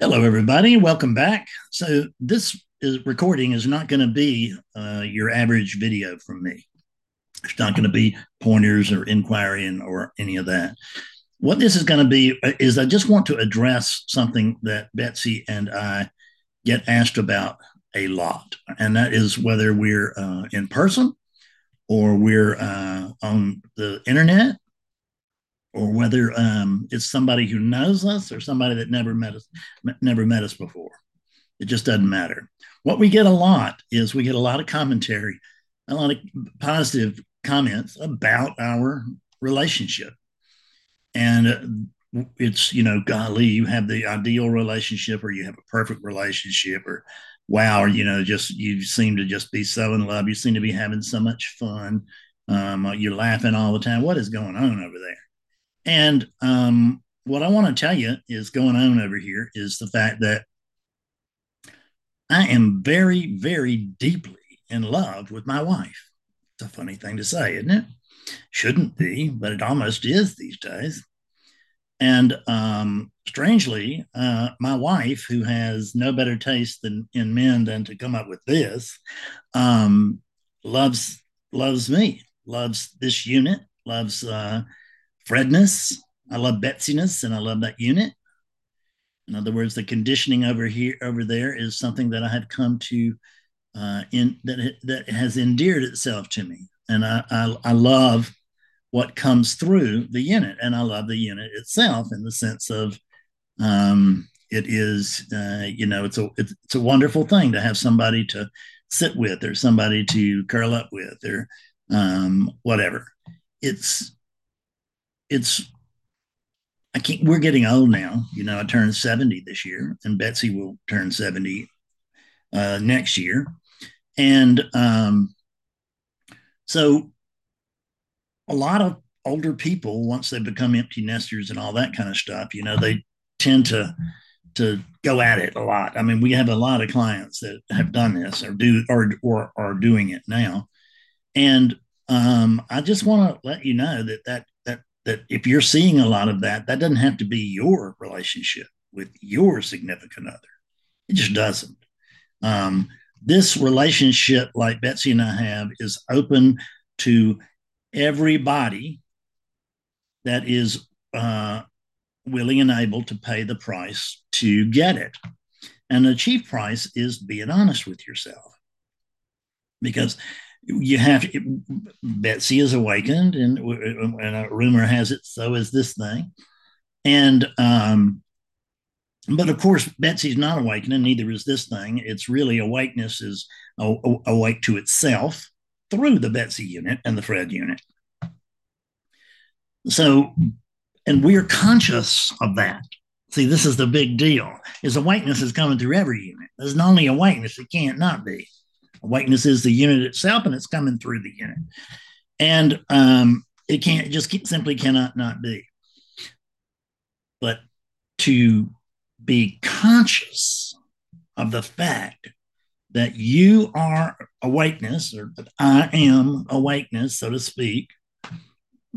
Hello, everybody. Welcome back. So, this is, recording is not going to be uh, your average video from me. It's not going to be pointers or inquiry or any of that. What this is going to be uh, is I just want to address something that Betsy and I get asked about a lot, and that is whether we're uh, in person or we're uh, on the internet or whether um, it's somebody who knows us or somebody that never met us never met us before. It just doesn't matter. What we get a lot is we get a lot of commentary a lot of positive comments about our relationship. And it's you know golly you have the ideal relationship or you have a perfect relationship or wow or you know just you seem to just be so in love. You seem to be having so much fun. Um, you're laughing all the time. What is going on over there and um, what I want to tell you is going on over here is the fact that I am very, very deeply in love with my wife. It's a funny thing to say, isn't it? Shouldn't be, but it almost is these days. And um, strangely, uh, my wife, who has no better taste than in men than to come up with this, um, loves loves me, loves this unit, loves uh, Fredness. I love Betsiness, and I love that unit. In other words, the conditioning over here, over there, is something that I have come to uh, in that that has endeared itself to me, and I, I I love what comes through the unit, and I love the unit itself in the sense of um, it is uh, you know it's a it's, it's a wonderful thing to have somebody to sit with or somebody to curl up with or um, whatever. It's it's I can't. We're getting old now. You know, I turned seventy this year, and Betsy will turn seventy uh, next year, and um, so a lot of older people, once they become empty nesters and all that kind of stuff, you know, they tend to to go at it a lot. I mean, we have a lot of clients that have done this or do or or are doing it now, and um, I just want to let you know that that that if you're seeing a lot of that, that doesn't have to be your relationship with your significant other. It just doesn't. Um, this relationship, like Betsy and I have, is open to everybody that is uh, willing and able to pay the price to get it. And the chief price is being honest with yourself. Because you have Betsy is awakened, and, and a rumor has it so is this thing. And um, but of course, Betsy's not awakening, neither is this thing. It's really awakeness is awake to itself through the Betsy unit and the Fred unit. So, and we're conscious of that. See, this is the big deal. Is awakeness is coming through every unit. There's not only awakeness, it can't not be. Awakeness is the unit itself, and it's coming through the unit. And um, it can't it just simply cannot not be. But to be conscious of the fact that you are awakeness, or that I am awakeness, so to speak,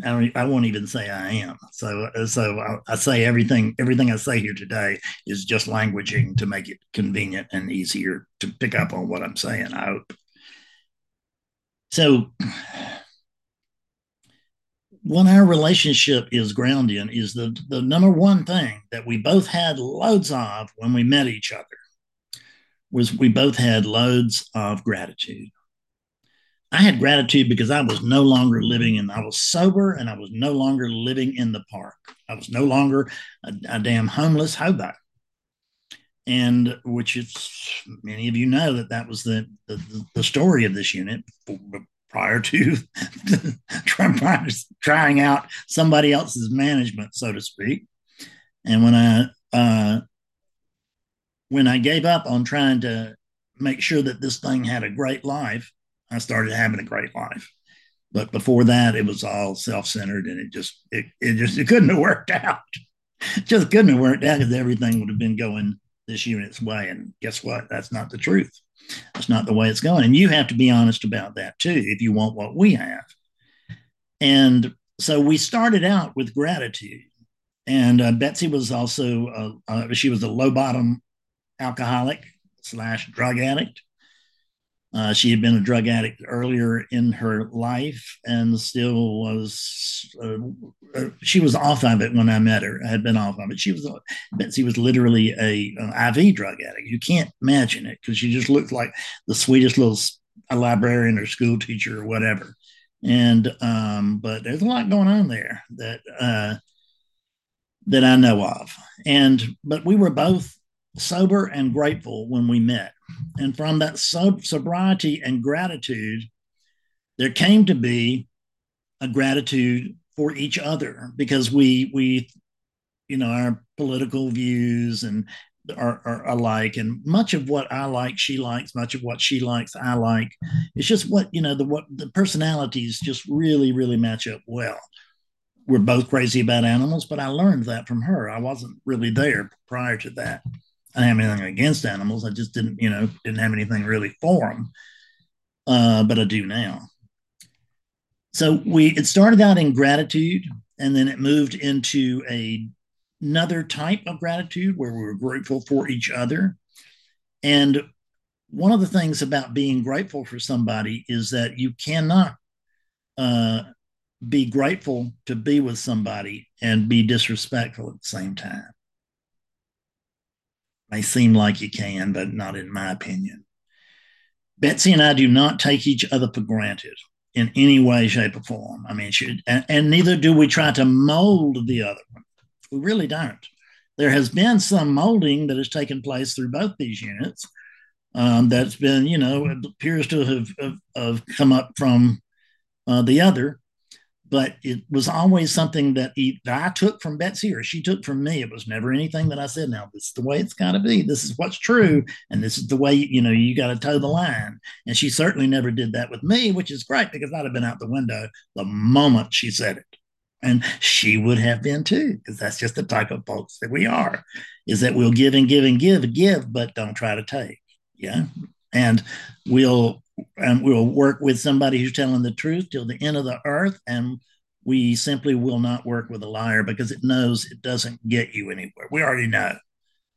I, don't, I won't even say I am. So, so I, I, say everything. Everything I say here today is just languaging to make it convenient and easier to pick up on what I'm saying. I hope. So, what our relationship is grounded in is the the number one thing that we both had loads of when we met each other was we both had loads of gratitude. I had gratitude because I was no longer living in, I was sober and I was no longer living in the park. I was no longer a, a damn homeless hobo. And which is, many of you know that that was the, the, the story of this unit prior to trying out somebody else's management, so to speak. And when I, uh, when I gave up on trying to make sure that this thing had a great life, I started having a great life. But before that, it was all self-centered, and it just it, it just it couldn't have worked out. just couldn't have worked out because everything would have been going this unit's way. And guess what? That's not the truth. That's not the way it's going. And you have to be honest about that too if you want what we have. And so we started out with gratitude. And uh, Betsy was also uh, she was a low bottom alcoholic slash drug addict. Uh, she had been a drug addict earlier in her life and still was. Uh, uh, she was off of it when I met her. I had been off of it. She was Betsy was literally a, IV drug addict. You can't imagine it because she just looked like the sweetest little a librarian or school teacher or whatever. And um, but there's a lot going on there that uh, that I know of. And but we were both sober and grateful when we met. And from that sob- sobriety and gratitude, there came to be a gratitude for each other because we we you know our political views and are, are, alike. And much of what i like she likes. Much of what she likes i like. It's just what you know the what the personalities just really really match up well. We're both crazy about animals but i learned that from her. I wasn't really there prior to that I didn't have anything against animals. I just didn't, you know, didn't have anything really for them. Uh, but I do now. So we it started out in gratitude, and then it moved into a another type of gratitude where we were grateful for each other. And one of the things about being grateful for somebody is that you cannot uh, be grateful to be with somebody and be disrespectful at the same time may seem like you can, but not in my opinion. Betsy and I do not take each other for granted in any way, shape, or form. I mean, she, and, and neither do we try to mold the other one. We really don't. There has been some molding that has taken place through both these units um, that's been, you know, appears to have, have, have come up from uh, the other but it was always something that, he, that I took from Betsy or she took from me. It was never anything that I said, now, this is the way it's got to be. This is what's true. And this is the way, you know, you got to toe the line. And she certainly never did that with me, which is great because I'd have been out the window the moment she said it. And she would have been too, because that's just the type of folks that we are, is that we'll give and give and give, and give, but don't try to take. Yeah. And we'll and we'll work with somebody who's telling the truth till the end of the earth and we simply will not work with a liar because it knows it doesn't get you anywhere. We already know.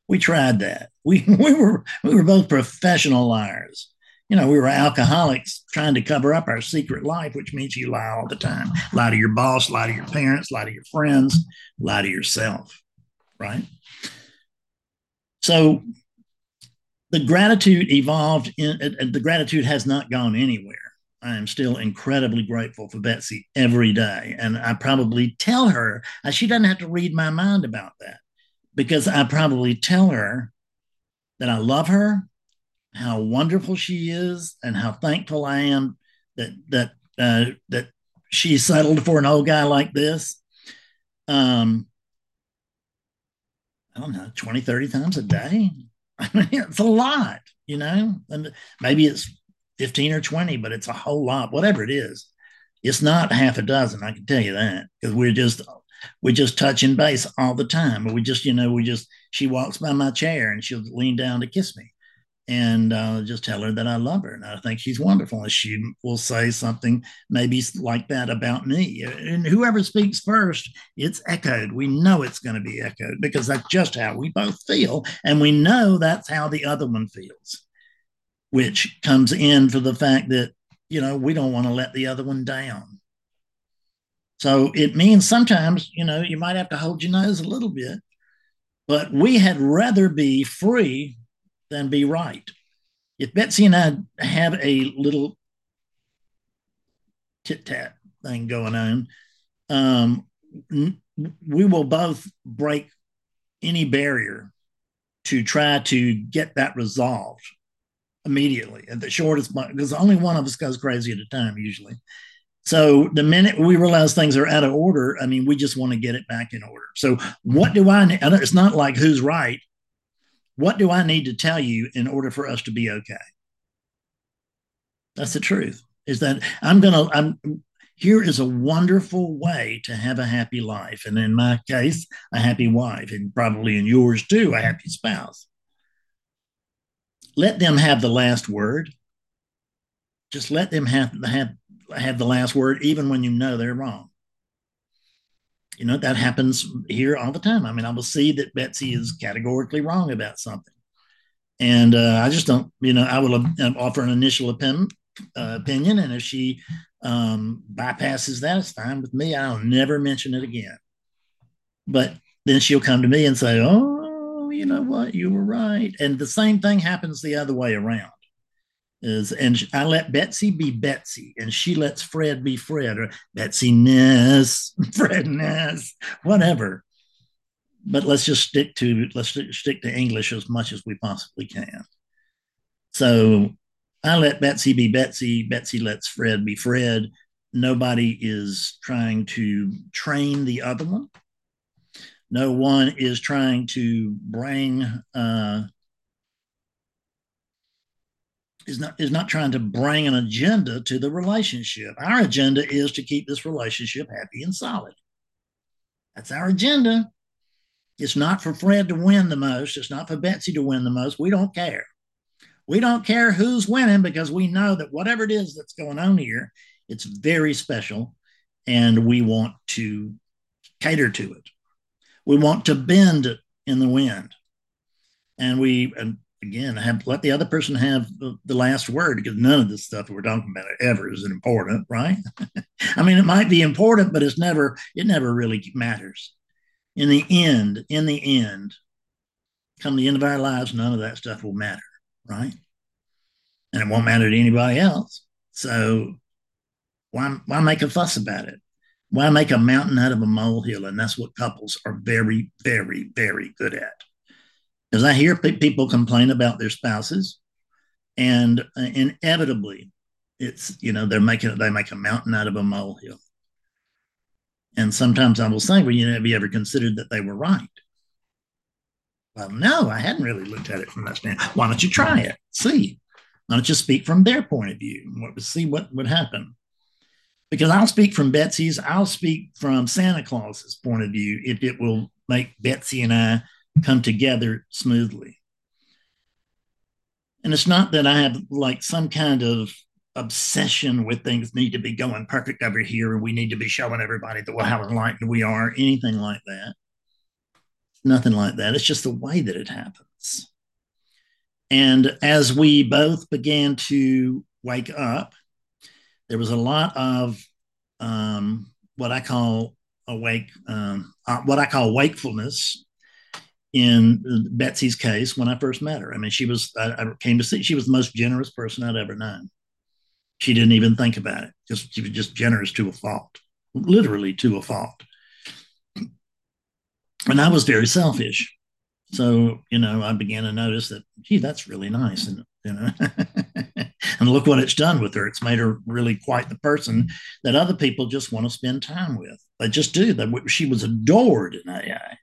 We tried that. We, we were we were both professional liars. You know we were alcoholics trying to cover up our secret life which means you lie all the time. Lie to your boss lie to your parents lie to your friends lie to yourself right? So the gratitude evolved in the gratitude has not gone anywhere I am still incredibly grateful for Betsy every day. And I probably tell her, uh, she doesn't have to read my mind about that because I probably tell her that I love her, how wonderful she is, and how thankful I am that, that, uh, that she settled for an old guy like this. Um, I don't know, 20, 30 times a day. It's a lot, you know, and maybe it's 15 or 20, but it's a whole lot, whatever it is. It's not half a dozen, I can tell you that, because we're just we're just touching base all the time. But we just, you know, we just she walks by my chair and she'll lean down to kiss me. And uh, just tell her that I love her and I think she's wonderful. And she will say something maybe like that about me. And whoever speaks first, it's echoed. We know it's going to be echoed because that's just how we both feel. And we know that's how the other one feels which comes in for the fact that, you know, we don't want to let the other one down. So it means sometimes, you know, you might have to hold your nose a little bit, but we had rather be free than be right. If Betsy and I have a little tit tat thing going on, um, we will both break any barrier to try to get that resolved immediately at the shortest because only one of us goes crazy at a time usually. So the minute we realize things are out of order, I mean, we just want to get it back in order. So what do I? It's not like who's right. What do I need to tell you in order for us to be okay? That's the truth. Is that I'm gonna I'm here is a wonderful way to have a happy life. And in my case, a happy wife, and probably in yours too, a happy spouse let them have the last word. Just let them have have have the last word, even when you know they're wrong. You know, that happens here all the time. I mean, I will see that Betsy is categorically wrong about something. And uh, I just don't, you know, I will uh, offer an initial opinion, uh, opinion. And if she um, bypasses that, it's fine with me. I'll never mention it again. But then she'll come to me and say, oh, you know what? You were right. And the same thing happens the other way around is and I let Betsy be Betsy, and she lets Fred be Fred, or Betsy Ness, Fred Ness, whatever. But let's just stick to let's stick to English as much as we possibly can. So I let Betsy be Betsy. Betsy lets Fred be Fred. Nobody is trying to train the other one. No one is trying to bring uh, is not is not trying to bring an agenda to the relationship. Our agenda is to keep this relationship happy and solid. That's our agenda. It's not for Fred to win the most. It's not for Betsy to win the most. We don't care. We don't care who's winning because we know that whatever it is that's going on here, it's very special and we want to cater to it. We want to bend in the wind. And we and again have let the other person have the, the last word because none of this stuff we're talking about ever is important right? I mean it might be important but it's never it never really matters. In the end in the end come the end of our lives none of that stuff will matter right? And it won't matter to anybody else. So why why make a fuss about it? Why make a mountain out of a molehill? And that's what couples are very very very good at because I hear people complain about their spouses, and uh, inevitably, it's you know they're making they make a mountain out of a molehill. And sometimes I will say, well, you know, have you ever considered that they were right? Well, no, I hadn't really looked at it from that standpoint. Why don't you try it? See. Why don't you speak from their point of view? What, see what would happen. Because I'll speak from Betsy's, I'll speak from Santa Claus's point of view if it will make Betsy and I come together smoothly. And it's not that I have like some kind of obsession with things need to be going perfect over here and we need to be showing everybody that well, how enlightened we are, anything like that. Nothing like that. It's just the way that it happens. And as we both began to wake up, there was a lot of um, what I call awake, um, uh, what I call wakefulness in Betsy's case when I first met her. I mean, she was, I, I, came to see, she was the most generous person I'd ever known. She didn't even think about it. Just, she was just generous to a fault, literally to a fault. And I was very selfish. So, you know, I began to notice that, gee, that's really nice. And, you know, and look what it's done with her. It's made her really quite the person that other people just want to spend time with. They just do. That she was adored in AA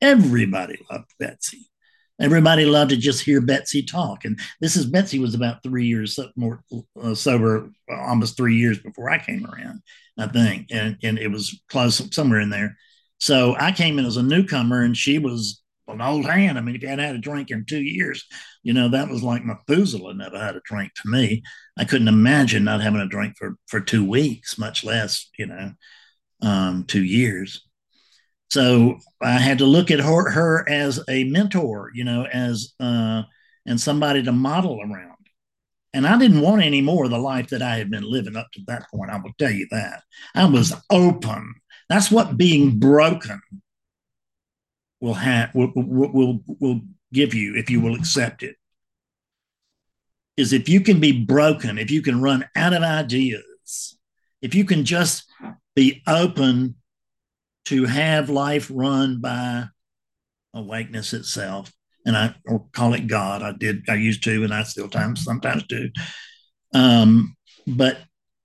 Everybody loved Betsy. Everybody loved to just hear Betsy talk. And this is Betsy was about three years more uh, sober, almost three years before I came around, I think. And, and it was close somewhere in there. So I came in as a newcomer and she was an old hand. I mean, if you hadn't had a drink in two years, you know, that was like Methuselah never had a drink to me. I couldn't imagine not having a drink for, for two weeks, much less, you know, um, two years. So I had to look at her, her as a mentor, you know, as uh, and somebody to model around. And I didn't want any more of the life that I had been living up to that point. I will tell you that. I was open. That's what being broken will have will, will, will, will give you if you will accept it. Is if you can be broken, if you can run out of ideas, if you can just be open to have life run by awakeness itself. And I or call it God. I did, I used to, and I still times sometimes do. Um, but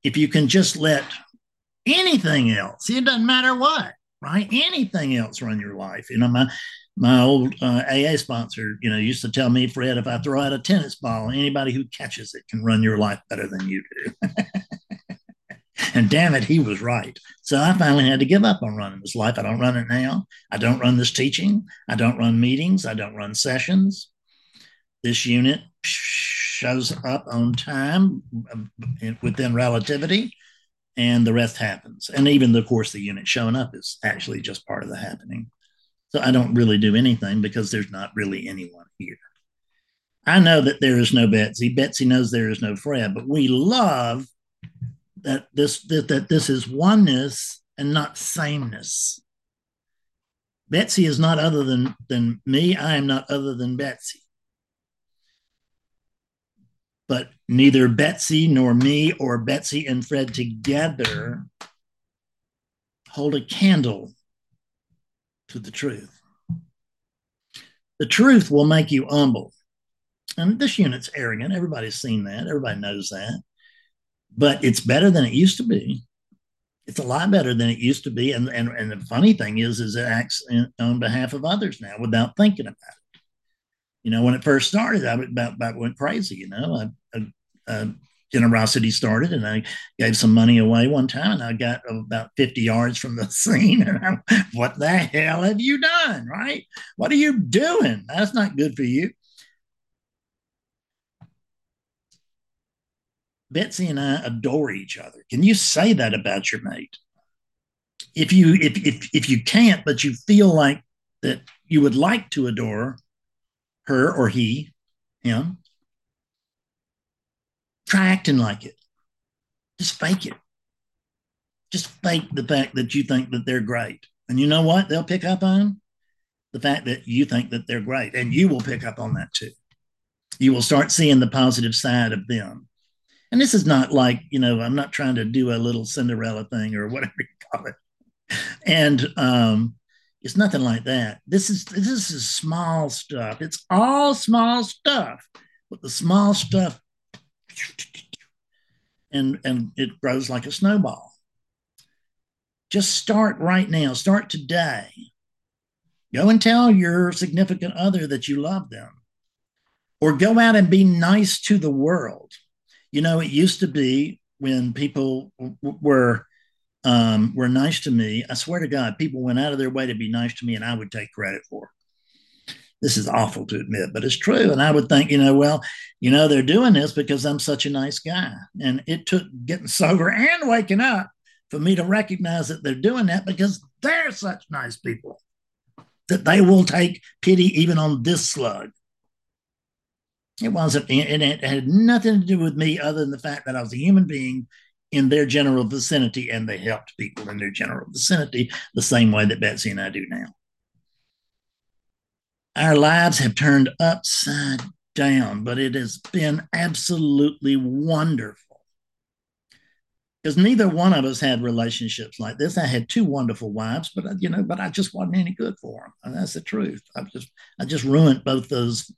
if you can just let anything else, it doesn't matter what, right? Anything else run your life. You know, my my old uh, AA sponsor, you know, used to tell me, Fred, if I throw out a tennis ball, anybody who catches it can run your life better than you do. And damn it, he was right. So I finally had to give up on running this life. I don't run it now. I don't run this teaching. I don't run meetings. I don't run sessions. This unit shows up on time um, within relativity. and the rest happens. And even, of course, the unit showing up is actually just part of the happening. So I don't really do anything because there's not really anyone here. I know that there is no Betsy. Betsy knows there is no Fred, but we love that this that, that this is oneness and not sameness. Betsy is not other than than me. I am not other than Betsy. But neither Betsy nor me or Betsy and Fred together hold a candle to the truth. The truth will make you humble. And this unit's arrogant. Everybody's seen that. Everybody knows that. But it's better than it used to be. It's a lot better than it used to be. And, and, and the funny thing is, is it acts in, on behalf of others now without thinking about it you know, when it first started, I about, about went crazy. You know, I, I, uh, generosity started, and I gave some money away one time, and I got about fifty yards from the scene. And I'm, what the hell have you done? Right? What are you doing? That's not good for you. Betsy and I adore each other. Can you say that about your mate? If you if if if you can't, but you feel like that you would like to adore her or he, him, try acting like it. Just fake it. Just fake the fact that you think that they're great. And you know what? They'll pick up on the fact that you think that they're great. And you will pick up on that too. You will start seeing the positive side of them. And this is not like, you know, I'm not trying to do a little Cinderella thing or whatever you call it. And um, it's nothing like that. This is this is small stuff. It's all small stuff, but the small stuff, and and it grows like a snowball. Just start right now. Start today. Go and tell your significant other that you love them, or go out and be nice to the world. You know, it used to be when people w- were um, were nice to me. I swear to God, people went out of their way to be nice to me, and I would take credit for it. This is awful to admit, but it's true. And I would think, you know, well, you know, they're doing this because I'm such a nice guy. And it took getting sober and waking up for me to recognize that they're doing that because they're such nice people that they will take pity even on this slug. It wasn't, and it had nothing to do with me other than the fact that I was a human being in their general vicinity and they helped people in their general vicinity the same way that Betsy and I do now. Our lives have turned upside down, but it has been absolutely wonderful. Because neither one of us had relationships like this. I had two wonderful wives, but you know, but I just wasn't any good for them. And that's the truth. I just, I just ruined both those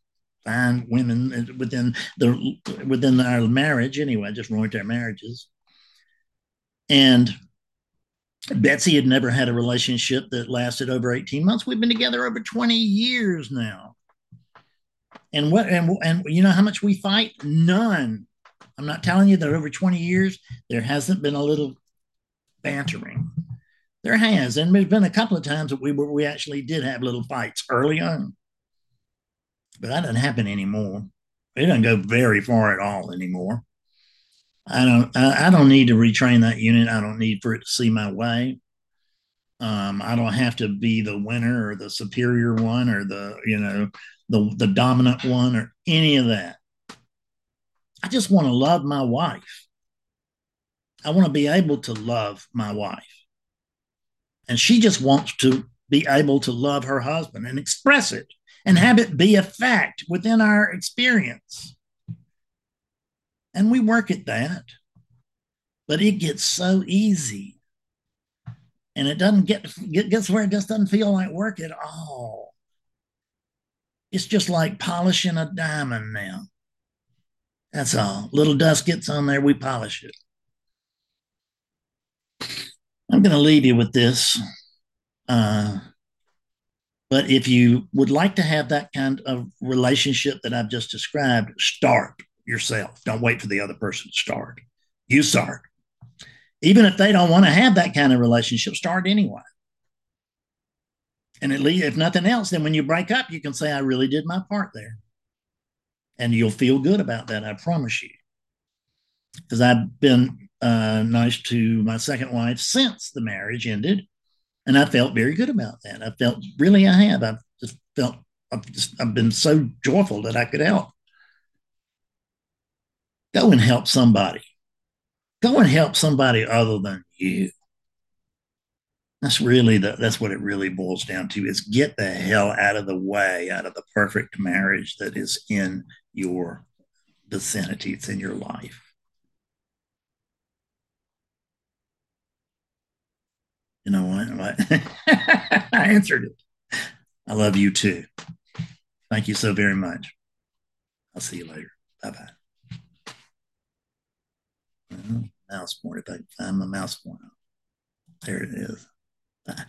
fine women uh, within the within our marriage. Anyway, just ruined their marriages. And Betsy had never had a relationship that lasted over 18 months. We've been together over 20 years now. And what and and you know how much we fight? None. I'm not telling you that over 20 years there hasn't been a little bantering. There has, and there's been a couple of times that we were we actually did have little fights early on, but that doesn't happen anymore. It doesn't go very far at all anymore. I don't I, I don't need to retrain that unit. I don't need for it to see my way. Um, I don't have to be the winner or the superior one or the you know the the dominant one or any of that. I just want to love my wife. I want to be able to love my wife. And she just wants to be able to love her husband and express it and have it be a fact within our experience. And we work at that. But it gets so easy. And it doesn't get, get gets where it just doesn't feel like work at all. It's just like polishing a diamond now. That's all. Little dust gets on there, we polish it. I'm going to leave you with this. Uh, but if you would like to have that kind of relationship that I've just described, start yourself. Don't wait for the other person to start. You start. Even if they don't want to have that kind of relationship, start anyway. And at least, if nothing else, then when you break up, you can say, I really did my part there. And you'll feel good about that, I promise you. Because I've been uh, nice to my second wife since the marriage ended. And I felt very good about that. I felt really I have. I've just felt I've just I've been so joyful that I could help. Go and help somebody. Go and help somebody other than you. That's really the that's what it really boils down to is get the hell out of the way, out of the perfect marriage that is in your vicinity, it's in your life. You know what? I answered it. I love you too. Thank you so very much. I'll see you later. Bye bye. Well, mouse pointer. If I can find my mouse pointer. There it is. Bye.